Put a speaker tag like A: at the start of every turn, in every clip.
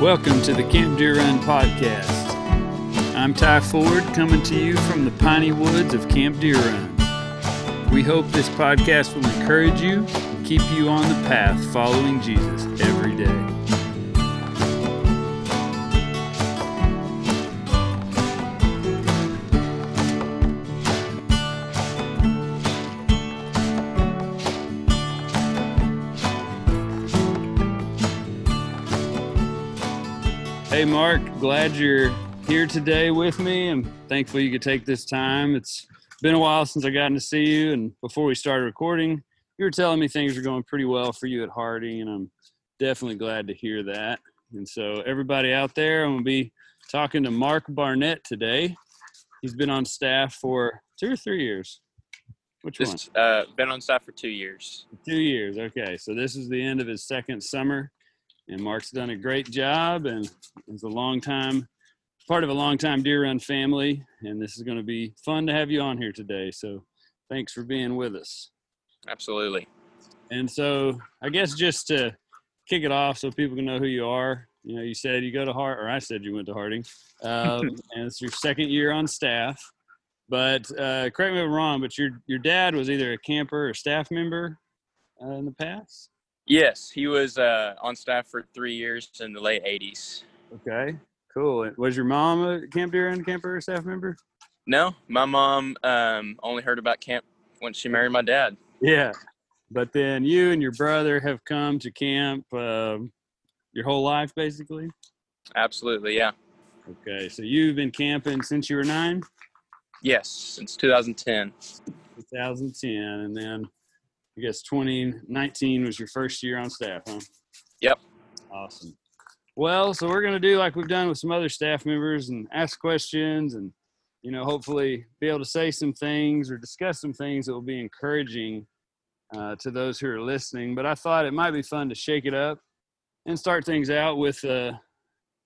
A: Welcome to the Camp Deer Run podcast. I'm Ty Ford coming to you from the piney woods of Camp Deer Run. We hope this podcast will encourage you and keep you on the path following Jesus every day. Hey, Mark, glad you're here today with me. I'm thankful you could take this time. It's been a while since I've gotten to see you, and before we started recording, you were telling me things are going pretty well for you at Harding, and I'm definitely glad to hear that. And so, everybody out there, I'm going to be talking to Mark Barnett today. He's been on staff for two or three years. Which one?
B: Uh, been on staff for two years.
A: Two years. Okay. So this is the end of his second summer, and Mark's done a great job and is a long time part of a long time deer run family. And this is going to be fun to have you on here today. So thanks for being with us.
B: Absolutely.
A: And so I guess just to kick it off so people can know who you are. You know, you said you go to Hart, or I said you went to Harding, um, and it's your second year on staff. But uh, correct me if I'm wrong, but your your dad was either a camper or staff member uh, in the past.
B: Yes, he was uh, on staff for three years in the late 80s.
A: Okay, cool. Was your mom a Camp Deer Run camper or staff member?
B: No, my mom um, only heard about camp when she married my dad.
A: Yeah, but then you and your brother have come to camp um, your whole life, basically.
B: Absolutely, yeah.
A: Okay, so you've been camping since you were nine.
B: Yes, since 2010.
A: 2010, and then I guess 2019 was your first year on staff, huh?
B: Yep.
A: Awesome. Well, so we're going to do like we've done with some other staff members and ask questions and, you know, hopefully be able to say some things or discuss some things that will be encouraging uh, to those who are listening. But I thought it might be fun to shake it up and start things out with uh,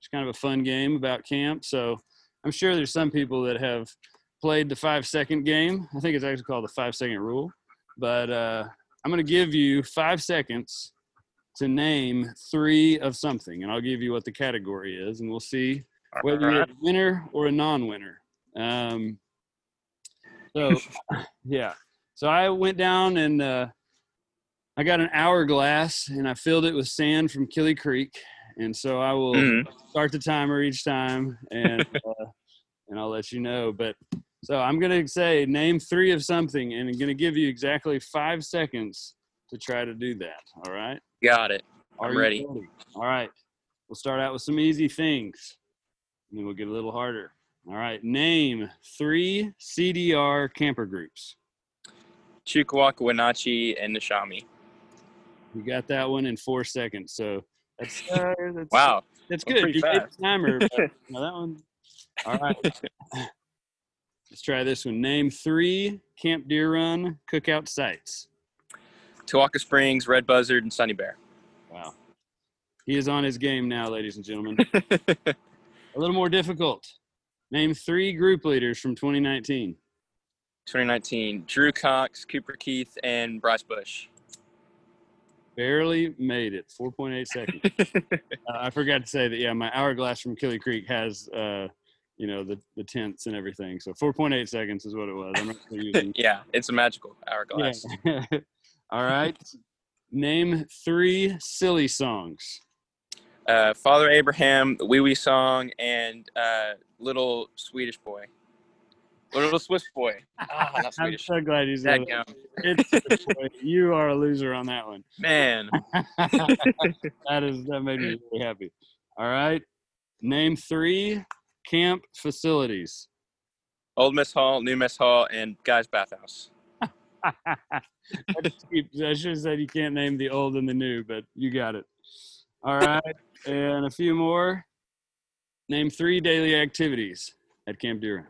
A: just kind of a fun game about camp. So I'm sure there's some people that have played the five second game. I think it's actually called the five second rule. But uh, I'm going to give you five seconds to name three of something, and I'll give you what the category is, and we'll see whether you're a winner or a non-winner. Um, so, yeah. So I went down and uh, I got an hourglass, and I filled it with sand from Killy Creek, and so I will
B: Mhm.
A: start the timer each time, and uh, and I'll let you know. But so I'm gonna say name three of something, and I'm gonna give you exactly five seconds to try to do that. All right.
B: Got it.
A: Are
B: I'm
A: you
B: ready.
A: All right. We'll start out with some easy things, and then we'll get a little harder. All right. Name three CDR camper groups.
B: Chukawaka, Wenatchee, and Nishami.
A: You got that one in four seconds. So that's uh, that's
B: Wow.
A: That's good. You
B: fast.
A: the timer. but, know, that one. All right. Let's try this one. Name three Camp Deer Run cookout sites.
B: Tawaka Springs, Red Buzzard, and Sunny Bear.
A: Wow. He is on his game now, ladies and gentlemen. A little more difficult. Name three group leaders from 2019.
B: 2019, Drew Cox, Cooper Keith, and Bryce Bush.
A: Barely made it. 4.8 seconds. uh, I forgot to say that, yeah, my hourglass from Killy Creek has, uh, you know, the, the tents and everything. So 4.8 seconds is what it was. I'm not using
B: yeah, it's a magical hourglass.
A: Yeah. All right. Name three silly songs.
B: Uh, Father Abraham, the Wee Wee Song, and uh, Little Swedish Boy. Little Swiss Boy. Ah, not
A: I'm so glad you said that. It's, you are a loser on that one.
B: Man,
A: that is that made me really happy. All right. Name three camp facilities.
B: Old Miss Hall, New Miss Hall, and Guy's Bathhouse.
A: I should have said you can't name the old and the new, but you got it. All right. and a few more. Name three daily activities at Camp Deer.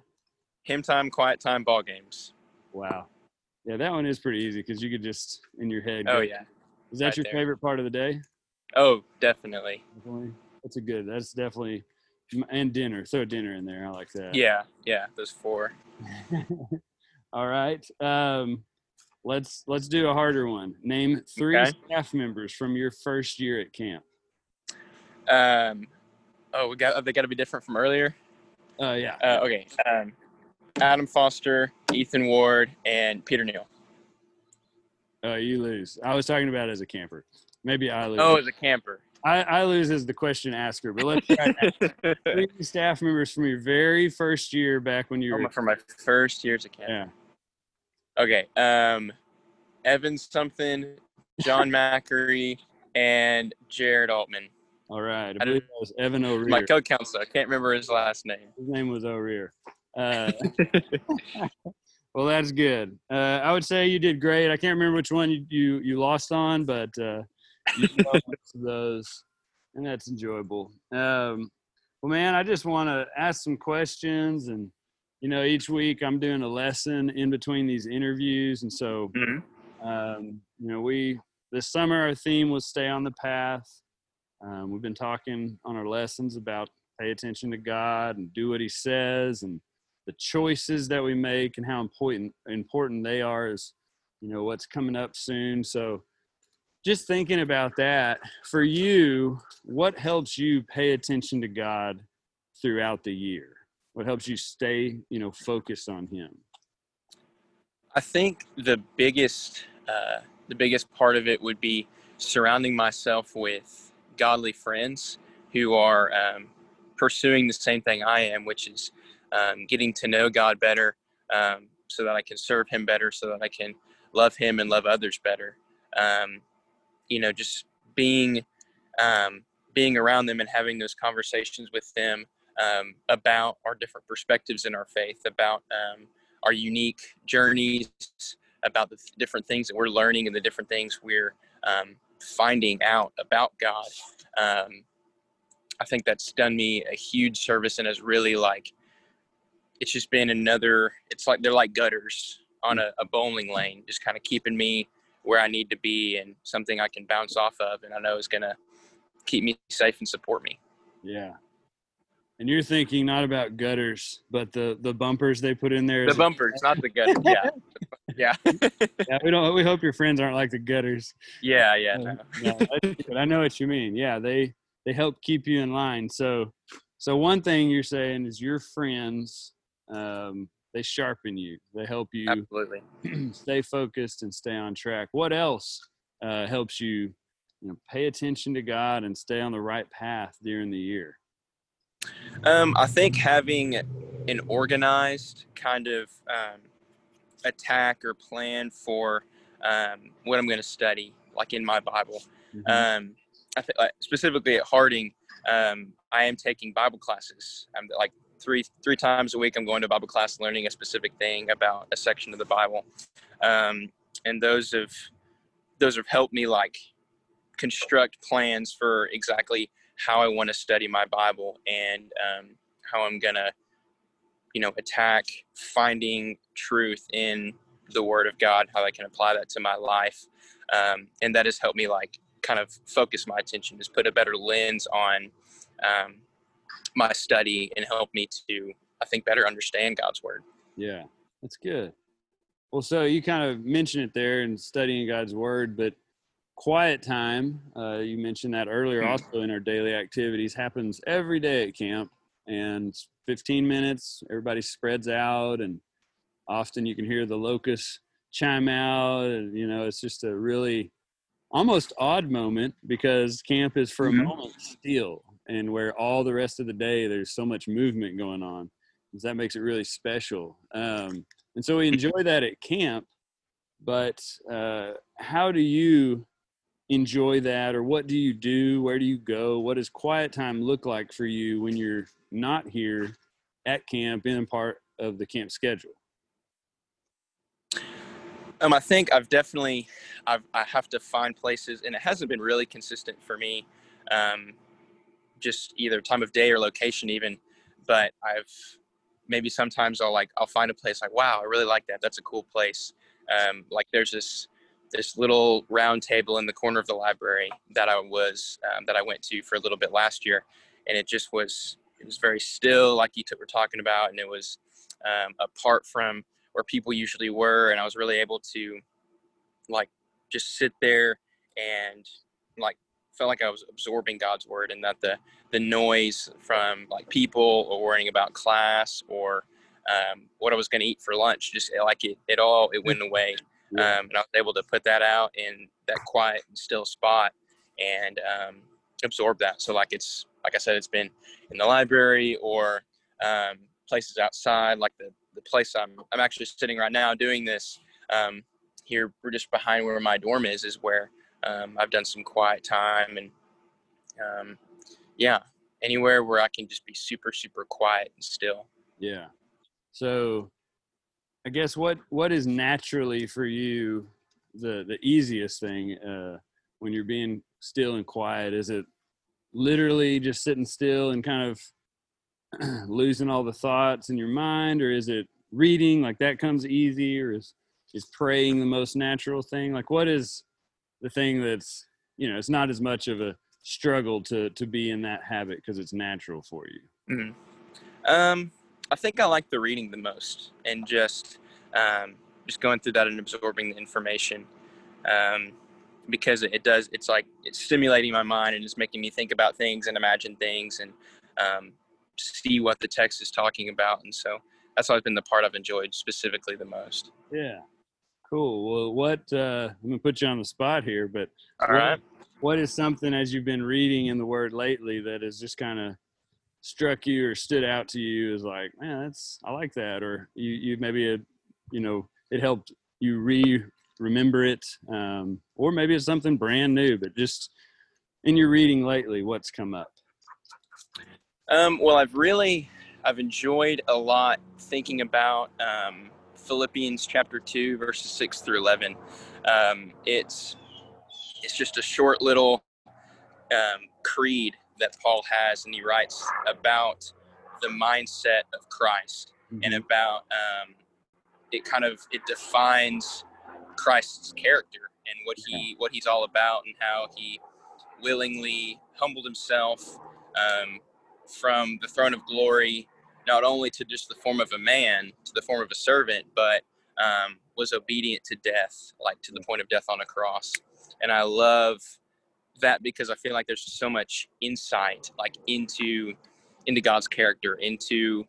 B: Hymn time, quiet time, ball games.
A: Wow. Yeah, that one is pretty easy because you could just in your head.
B: Oh yeah.
A: Is that
B: right
A: your
B: there.
A: favorite part of the day?
B: Oh, definitely.
A: Definitely. That's a good. That's definitely. And dinner. Throw dinner in there. I like that.
B: Yeah, yeah. Those four.
A: All right. Um, let's let's do a harder one. Name three
B: Okay.
A: staff members from your first year at camp.
B: Um, Oh, we got. They got to be different from earlier.
A: Uh, yeah.
B: Uh, okay. Um, Adam Foster, Ethan Ward, and Peter Neal.
A: Oh, you lose. I was talking about as a camper. Maybe I lose.
B: Oh, as a camper.
A: I, I lose as the question asker, but let's try that. Three staff members from your very first year back when you were.
B: For my first year as a camper.
A: Yeah.
B: Okay. Um, Evan something, John Mackery, and Jared Altman.
A: All right. I
B: I
A: that was Evan O'Rear.
B: My co-counselor. I can't remember his last name.
A: His name was O'Rear. Uh, well, that's good. Uh, I would say you did great. I can't remember which one you you, you lost on, but uh, you know most of those, and that's enjoyable. Um, well, man, I just want to ask some questions, and you know, each week I'm doing a lesson in between these interviews, and so
B: Mhm.
A: um, you know, we this summer our theme was stay on the path. Um, we've been talking on our lessons about pay attention to God and do what He says, and the choices that we make and how important important they are is, you know, what's coming up soon. So, just thinking about that for you, what helps you pay attention to God throughout the year? What helps you stay, you know, focused on Him?
B: I think the biggest uh, the biggest part of it would be surrounding myself with godly friends who are um, pursuing the same thing I am, which is um, getting to know God better, um, so that I can serve Him better, so that I can love Him and love others better. Um, you know, just being um, being around them and having those conversations with them um, about our different perspectives in our faith, about um, our unique journeys, about the th- different things that we're learning and the different things we're um, finding out about God. Um, I think that's done me a huge service and has really like, it's just been another, it's like they're like gutters on a, a bowling lane, just kind of keeping me where I need to be and something I can bounce off of and I know is going to keep me safe and support me.
A: Yeah. And you're thinking not about gutters, but the the bumpers they put in there.
B: The
A: as a-
B: bumpers, not the gutters. Yeah. Yeah.
A: yeah, we don't. We hope your friends aren't like the gutters.
B: yeah. Yeah.
A: Uh,
B: No.
A: good. I know what you mean. Yeah, they they help keep you in line. So so one thing you're saying is your friends, um, they sharpen you. They help you
B: Absolutely.
A: stay focused and stay on track. What else uh, helps you, you know, pay attention to God and stay on the right path during the year?
B: Um, I think having an organized kind of um, attack or plan for um, what I'm going to study, like in my Bible.
A: Mhm.
B: Um, I th- specifically at Harding, um, I am taking Bible classes. I'm like three three times a week. I'm going to Bible class, learning a specific thing about a section of the Bible, um, and those have those have helped me like construct plans for exactly how I want to study my Bible and um, how I'm gonna, you know, attack finding truth in the Word of God, how I can apply that to my life, um, and that has helped me like kind of focus my attention, just put a better lens on um, my study, and help me to, I think, better understand God's Word.
A: Yeah, that's good. Well, so you kind of mentioned it there in studying God's word, but quiet time, uh, you mentioned that earlier
B: Hmm.
A: also in our daily activities, happens every day at camp. And 15 minutes, everybody spreads out, and often you can hear the locusts chime out. And, you know, it's just a really almost odd moment because camp is for a moment still, and where all the rest of the day there's so much movement going on. That makes it really special. Um, and so we enjoy that at camp. But uh, how do you enjoy that, or what do you do? Where do you go? What does quiet time look like for you when you're not here at camp in part of the camp schedule?
B: Um, I think I've definitely, I've, I have to find places, and it hasn't been really consistent for me, um, just either time of day or location even. But I've maybe sometimes I'll like I'll find a place like wow I really like that that's a cool place. Um, like there's this this little round table in the corner of the library that I was um, that I went to for a little bit last year, and it just was it was very still like you t- were talking about, and it was um, apart from where people usually were and i was really able to like just sit there and like felt like I was absorbing God's word, and that the the noise from like people or worrying about class or um, what I was going to eat for lunch, just like it, it all it went away,
A: Yeah.
B: um, and I was able to put that out in that quiet and still spot and um, absorb that. So like it's like I said, it's been in the library or um, places outside, like the the place I'm I'm actually sitting right now doing this. Um, here, we're just behind where my dorm is, is where um, I've done some quiet time and um, yeah, anywhere where I can just be super super quiet and still.
A: Yeah. So I guess what what is naturally for you the the easiest thing uh when you're being still and quiet? Is it literally just sitting still and kind of losing all the thoughts in your mind? Or is it reading? Like that comes easy? Or is is praying the most natural thing? Like what is the thing that's you know it's not as much of a struggle to to be in that habit because it's natural for you
B: Mhm. Um, I think I like the reading the most, and just um, just going through that and absorbing the information, um, because it does. It's like it's stimulating my mind and it's making me think about things and imagine things and um, see what the text is talking about. And so that's always been the part I've enjoyed specifically the most.
A: Yeah. Cool. Well, what uh, I'm gonna put you on the spot here, but
B: All
A: what,
B: right.
A: what is something as you've been reading in the Word lately that has just kind of struck you or stood out to you as like, man, that's I like that, or you you maybe it, you know it helped you re remember it, um, or maybe it's something brand new, but just in your reading lately, what's come up?
B: Um, well, I've really I've enjoyed a lot thinking about um, Philippians chapter two, verses six through eleven. Um, it's it's just a short little um, creed that Paul has, and he writes about the mindset of Christ and about um, it kind of it defines Christ's character and what he what he's all about and how he willingly humbled himself um, from the throne of glory not only to just the form of a man to the form of a servant but um, was obedient to death like to the point of death on a cross and I love that because I feel like there's so much insight like into into God's character into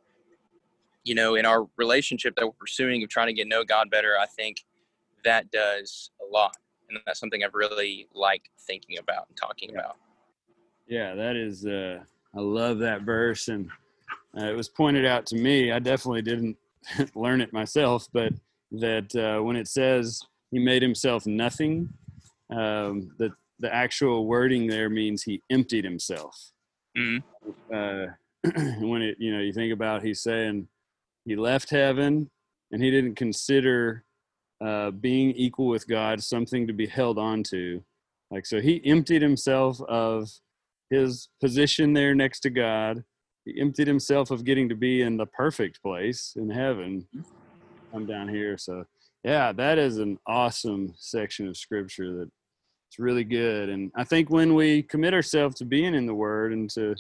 B: you know, in our relationship that we're pursuing of trying to get to know God better, I think that does a lot. And that's something I've really liked thinking about and talking
A: Yeah.
B: about.
A: Yeah, that is. Uh, I love that verse, and uh, it was pointed out to me. I definitely didn't learn it myself, but that uh, when it says he made himself nothing, um, that the actual wording there means he emptied himself.
B: Mhm.
A: Uh, when it, you know, you think about, he's saying he left heaven, and he didn't consider uh, being equal with God something to be held on to. Like so, he emptied himself of his position there next to God. He emptied himself of getting to be in the perfect place in heaven. I'm down here. So, yeah, that is an awesome section of scripture that it's really good. And I think when we commit ourselves to being in the Word and to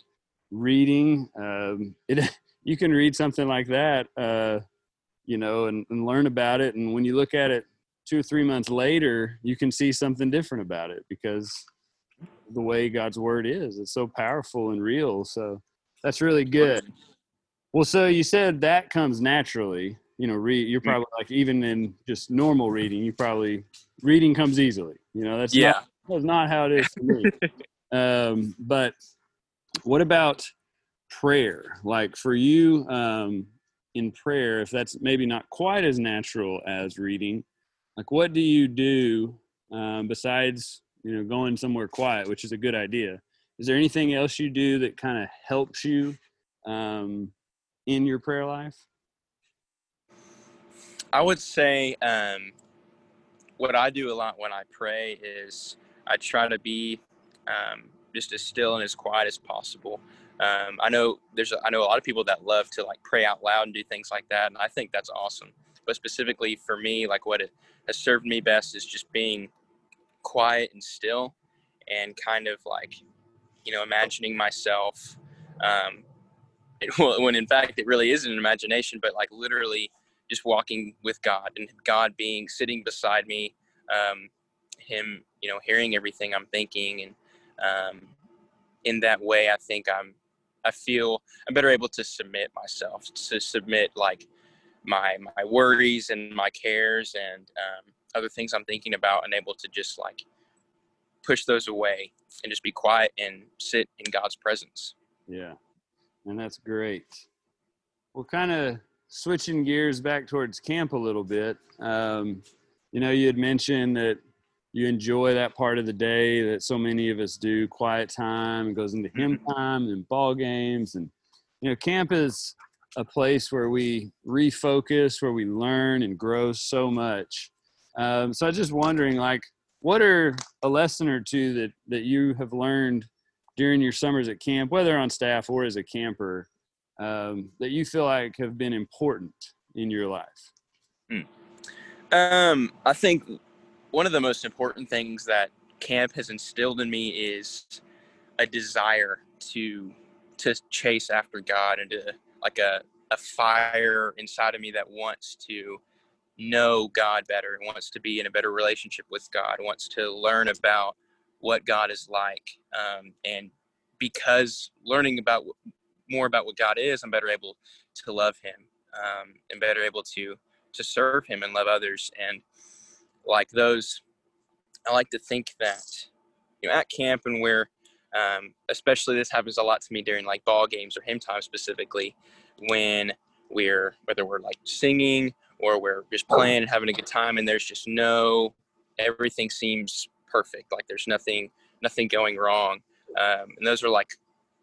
A: reading, um, it you can read something like that, uh, you know, and, and learn about it. And when you look at it two or three months later, you can see something different about it because the way God's word is. It's so powerful and real. So that's really good. Well, so you said that comes naturally. You know, read. You're probably like even in just normal reading, you probably reading comes easily. You know, that's
B: Yeah.
A: not, that's not how it is for me. um, but what about prayer? Like for you, um, in prayer, if that's maybe not quite as natural as reading, like what do you do um, besides you know going somewhere quiet, which is a good idea? Is there anything else you do that kind of helps you um, in your prayer life?
B: I would say um, what I do a lot when I pray is I try to be um, just as still and as quiet as possible. Um, I know there's a, I know a lot of people that love to like pray out loud and do things like that, and I think that's awesome. But specifically for me, like what it has served me best is just being quiet and still, and kind of like you know imagining myself. Um, it, when in fact it really isn't an imagination, but like literally just walking with God and God being sitting beside me, um, Him, you know, hearing everything I'm thinking, and um, in that way, I think I'm I feel I'm better able to submit myself to submit like my my worries and my cares and um, other things I'm thinking about and able to just like push those away and just be quiet and sit in God's presence.
A: Yeah, and that's great. Well, kind of switching gears back towards camp a little bit. Um, you know, you had mentioned that you enjoy that part of the day that so many of us do quiet time it goes into hymn
B: Mm-hmm.
A: time and ball games and you know camp is a place where we refocus where we learn and grow so much um, so i was just wondering like what are a lesson or two that that you have learned during your summers at camp whether on staff or as a camper um, that you feel like have been important in your life?
B: Um, I think one of the most important things that camp has instilled in me is a desire to to chase after God and to like a a fire inside of me that wants to know God better, wants to be in a better relationship with God, wants to learn about what God is like, um, and because learning about more about what God is, I'm better able to love Him um, and better able to to serve Him and love others. And like those, I like to think that you know at camp and where, um, especially this happens a lot to me during like ball games or hymn time specifically, when we're whether we're like singing or we're just playing and having a good time, and there's just no everything seems perfect, like there's nothing nothing going wrong. Um, and those are like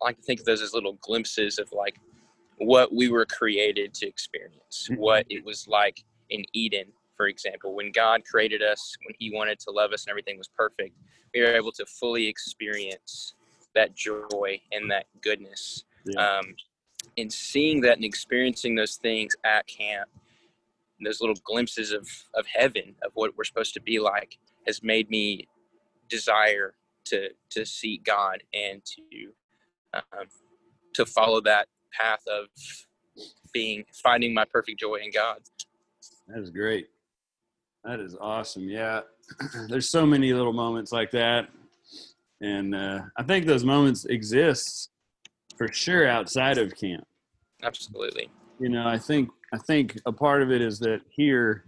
B: I like to think of those as little glimpses of like what we were created to experience,
A: Mhm.
B: what it was like in Eden, for example, when God created us, when He wanted to love us and everything was perfect, we were able to fully experience that joy and that goodness.
A: Yeah.
B: Um, and seeing that and experiencing those things at camp, those little glimpses of, of heaven, of what we're supposed to be like, has made me desire to to seek God and to um, to follow that path of being finding my perfect joy in God.
A: That is great. That is awesome. Yeah. There's so many little moments like that. And uh, I think those moments exist for sure outside of camp.
B: Absolutely.
A: You know, I think I think a part of it is that here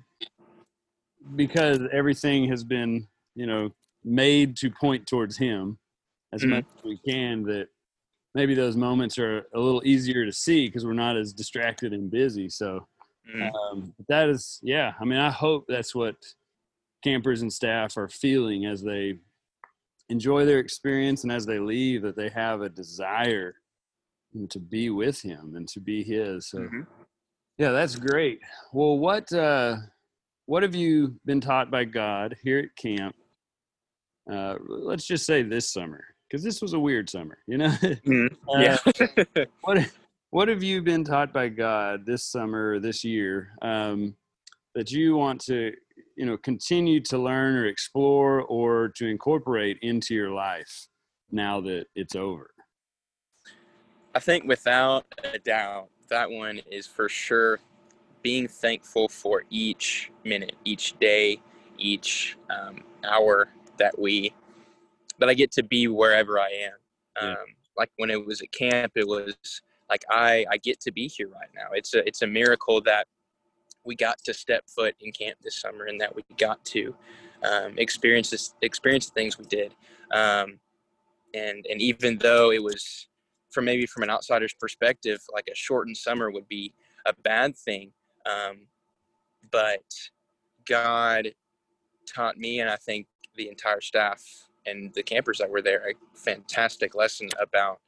A: because everything has been, you know, made to point towards him as
B: Mhm.
A: much as we can that maybe those moments are a little easier to see because we're not as distracted and busy. So
B: Mm.
A: um, that is yeah i mean i hope that's what campers and staff are feeling as they enjoy their experience and as they leave that they have a desire to be with him and to be his so
B: Mhm.
A: Yeah that's great well what uh what have you been taught by god here at camp uh let's just say this summer because this was a weird summer you know
B: Mm.
A: Uh,
B: Yeah.
A: what what have you been taught by God this summer this year um, that you want to you know continue to learn or explore or to incorporate into your life now that it's over?
B: I think without a doubt, that one is for sure being thankful for each minute, each day, each um, hour that we that I get to be wherever I am. Um,
A: Yeah.
B: Like when it was at camp, it was like I I get to be here right now. It's a it's a miracle that we got to step foot in camp this summer and that we got to um, experience this experience the things we did. Um, and and even though it was from maybe from an outsider's perspective, like a shortened summer would be a bad thing. Um, but God taught me, and I think the entire staff and the campers that were there, a fantastic lesson about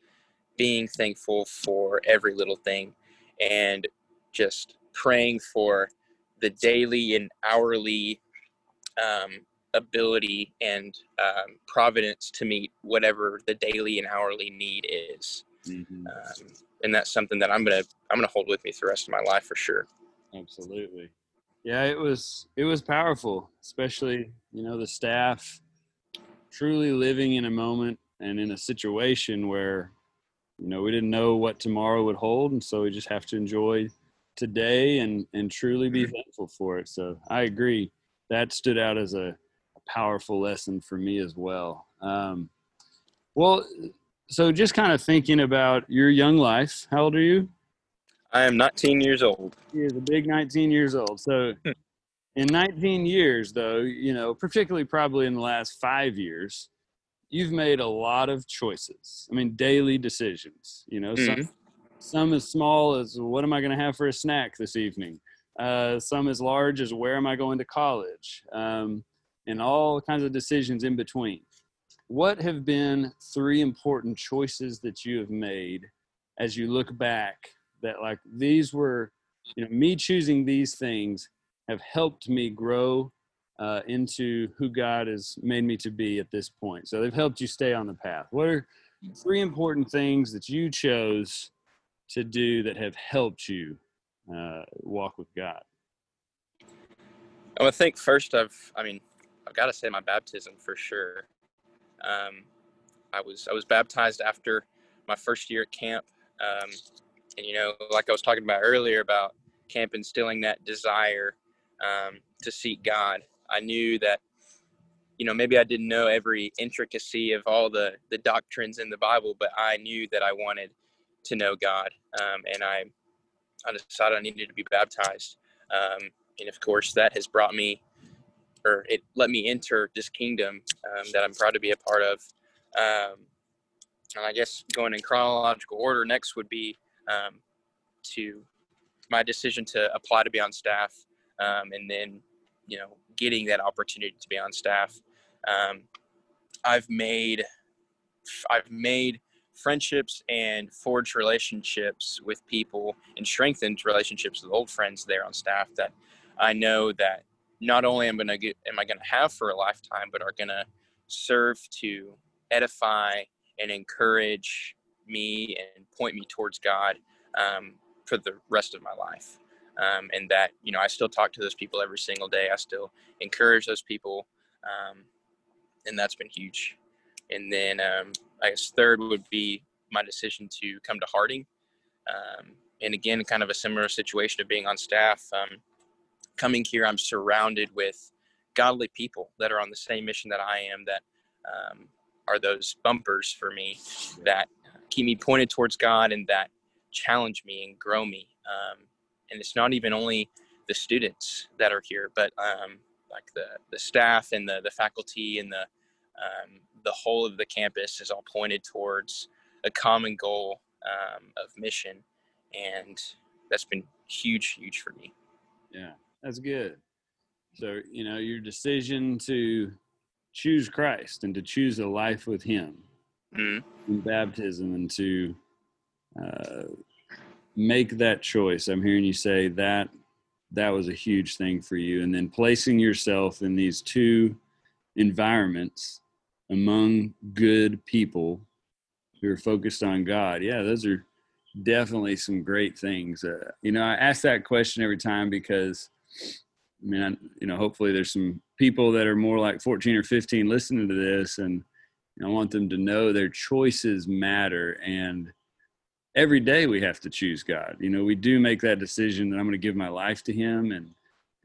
B: being thankful for every little thing and just praying for the daily and hourly um, ability and um, providence to meet whatever the daily and hourly need is
A: Mm-hmm.
B: um, and that's something that I'm gonna I'm gonna hold with me for the rest of my life for sure.
A: Absolutely. Yeah, it was it was powerful, especially you know the staff truly living in a moment and in a situation where you know we didn't know what tomorrow would hold, and so we just have to enjoy today and and truly be thankful for it. So I agree that stood out as a, a powerful lesson for me as well. Um, Well, so just kind of thinking about your young life. How old are you?
B: I am 19 years old.
A: He is a big 19 years old. So,
B: Hmm.
A: in 19 years, though, you know, particularly probably in the last five years, you've made a lot of choices. I mean, daily decisions. You know, some
B: Mhm.
A: some as small as what am I going to have for a snack this evening. Uh, some as large as where am I going to college, um, and all kinds of decisions in between. What have been three important choices that you have made as you look back that like these were you know me choosing these things have helped me grow uh, into who god has made me to be at this point? So they've helped you stay on the path. What are three important things that you chose to do that have helped you uh, walk with god?
B: I think first I've, I mean, I've got to say my baptism for sure. Um, I was, I was baptized after my first year at camp. Um, and, you know, like I was talking about earlier about camp instilling that desire um, to seek God. I knew that, you know, maybe I didn't know every intricacy of all the, the doctrines in the Bible, but I knew that I wanted to know God. Um, and I, I decided I needed to be baptized. Um, and of course that has brought me or it let me enter this kingdom um, that i'm proud to be a part of. Um, and i guess going in chronological order next would be um, to my decision to apply to be on staff um, and then you know getting that opportunity to be on staff. Um, i've made i've made friendships and forged relationships with people and strengthened relationships with old friends there on staff that I know that not only am gonna get am I gonna have for a lifetime, but are gonna serve to edify and encourage me and point me towards God um, for the rest of my life. Um, and that you know I still talk to those people every single day. I still encourage those people, um, and that's been huge. And then um, I guess third would be my decision to come to Harding. Um, and again, kind of a similar situation of being on staff. Coming here, I'm surrounded with godly people that are on the same mission that I am, that um, are those bumpers for me that keep me pointed towards God and that challenge me and grow me. Um, and it's not even only the students that are here, but um, like the, the staff and the, the faculty and the, um, the whole of the campus is all pointed towards a common goal um, of mission. And that's been huge, huge for me.
A: Yeah, that's good. So, you know, your decision to choose Christ and to choose a life with Him
B: Mm,
A: in baptism and to uh, make that choice. I'm hearing you say that that was a huge thing for you. And then placing yourself in these two environments among good people who are focused on God. Yeah, those are definitely some great things. Uh, you know, I ask that question every time because, I mean, I, you know, hopefully there's some people that are more like 14 or 15 listening to this, and I want them to know their choices matter. And every day we have to choose God. You know, we do make that decision that I'm going to give my life to Him and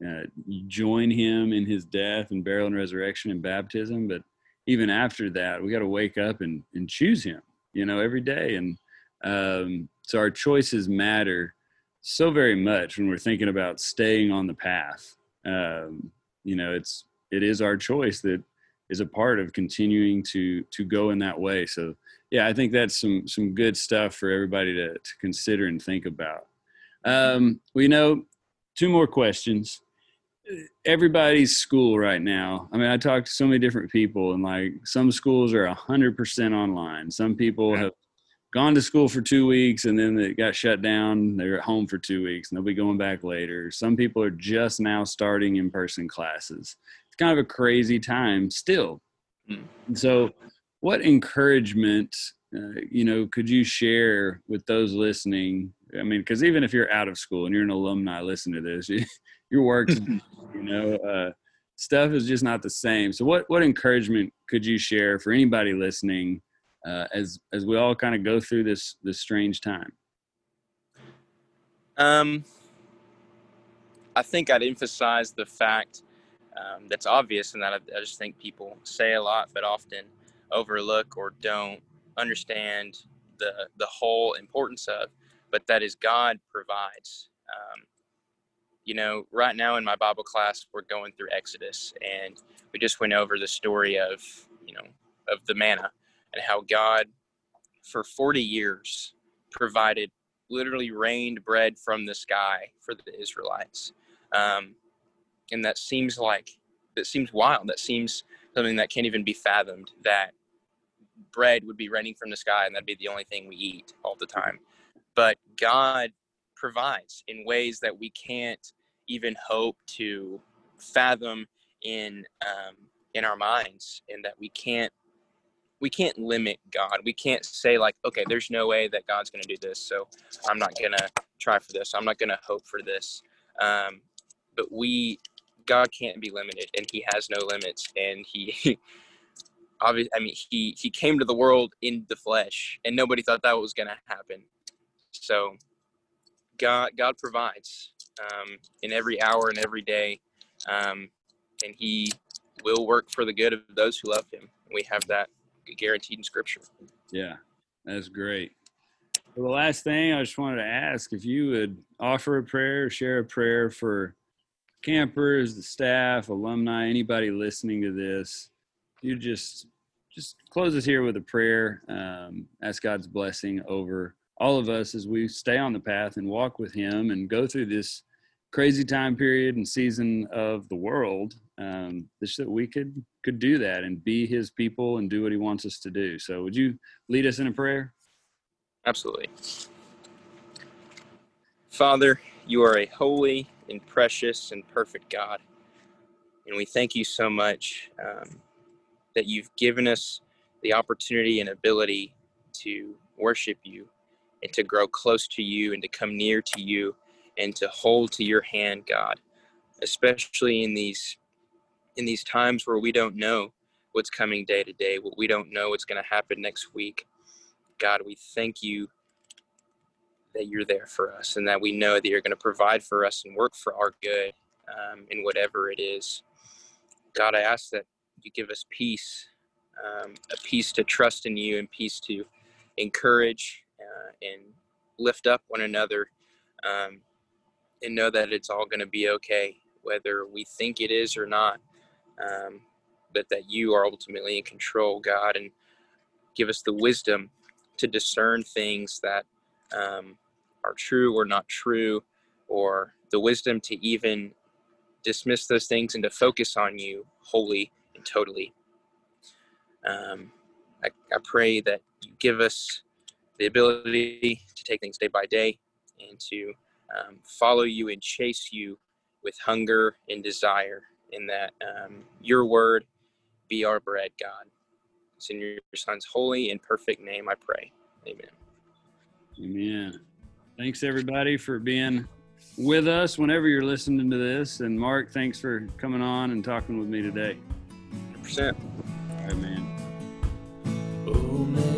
A: uh, join Him in His death and burial and resurrection and baptism. But even after that, we got to wake up and, and choose Him, you know, every day. And um, so our choices matter so very much when we're thinking about staying on the path. Um, you know, it's it is our choice that is a part of continuing to to go in that way. So yeah, I think that's some some good stuff for everybody to to consider and think about. Um, we know two more questions. Everybody's school right now. I mean, I talk to so many different people, and like some schools are hundred percent online. Some people have gone to school for two weeks and then it got shut down. They're at home for two weeks and they'll be going back later. Some people are just now starting in person classes. It's kind of a crazy time still.
B: Mm.
A: So, what encouragement, uh, you know, could you share with those listening? I mean, because even if you're out of school and you're an alumni, listen to this. Your work, you know, uh, stuff is just not the same. So, what what encouragement could you share for anybody listening? Uh, as as we all kind of go through this this strange time?
B: Um, I think I'd emphasize the fact um, that's obvious and that I, I just think people say a lot, but often overlook or don't understand the the whole importance of, but that is God provides. Um, you know, right now in my Bible class, we're going through Exodus, and we just went over the story of you know of the manna and how God, for 40 years, provided literally rained bread from the sky for the Israelites. Um, and that seems like that seems wild. That seems something that can't even be fathomed. That bread would be raining from the sky, and that'd be the only thing we eat all the time. But God provides in ways that we can't even hope to fathom in um, in our minds, and that we can't we can't limit God. We can't say like, okay, there's no way that God's going to do this, so I'm not going to try for this. I'm not going to hope for this. Um, but we, God can't be limited, and He has no limits, and He. obviously, I mean, he he came to the world in the flesh, and nobody thought that was going to happen. So, God God provides um, in every hour and every day, um, and He will work for the good of those who love Him. We have that guaranteed in scripture.
A: Yeah, that's great. Well, the last thing I just wanted to ask if you would offer a prayer, share a prayer for campers, the staff, alumni, anybody listening to this. You just just close us here with a prayer. Um, ask God's blessing over all of us as we stay on the path and walk with Him and go through this crazy time period and season of the world um, just that we could could do that and be his people and do what he wants us to do. So would you lead us in a prayer?
B: Absolutely. Father you are a holy and precious and perfect god and we thank you so much um, that you've given us the opportunity and ability to worship you and to grow close to you and to come near to you and to hold to your hand, God, especially in these in these times where we don't know what's coming day to day, what we don't know what's going to happen next week. God, we thank you that you're there for us and that we know that you're going to provide for us and work for our good um, in whatever it is. God, I ask that you give us peace, um, a peace to trust in you and peace to encourage uh, and lift up one another um, and know that it's all going to be okay, whether we think it is or not. Um, but that you are ultimately in control, God, and give us the wisdom to discern things that um, are true or not true, or the wisdom to even dismiss those things and to focus on you wholly and totally. Um, I, I pray that you give us the ability to take things day by day and to um, follow you and chase you with hunger and desire, in that um, your word be our bread, God. It's in your son's holy and perfect name I pray. Amen.
A: Amen. Thanks everybody for being with us whenever you're listening to this. And Mark, thanks for coming on and talking with me today.
B: 100%.
A: All right, man.
C: Oh, man.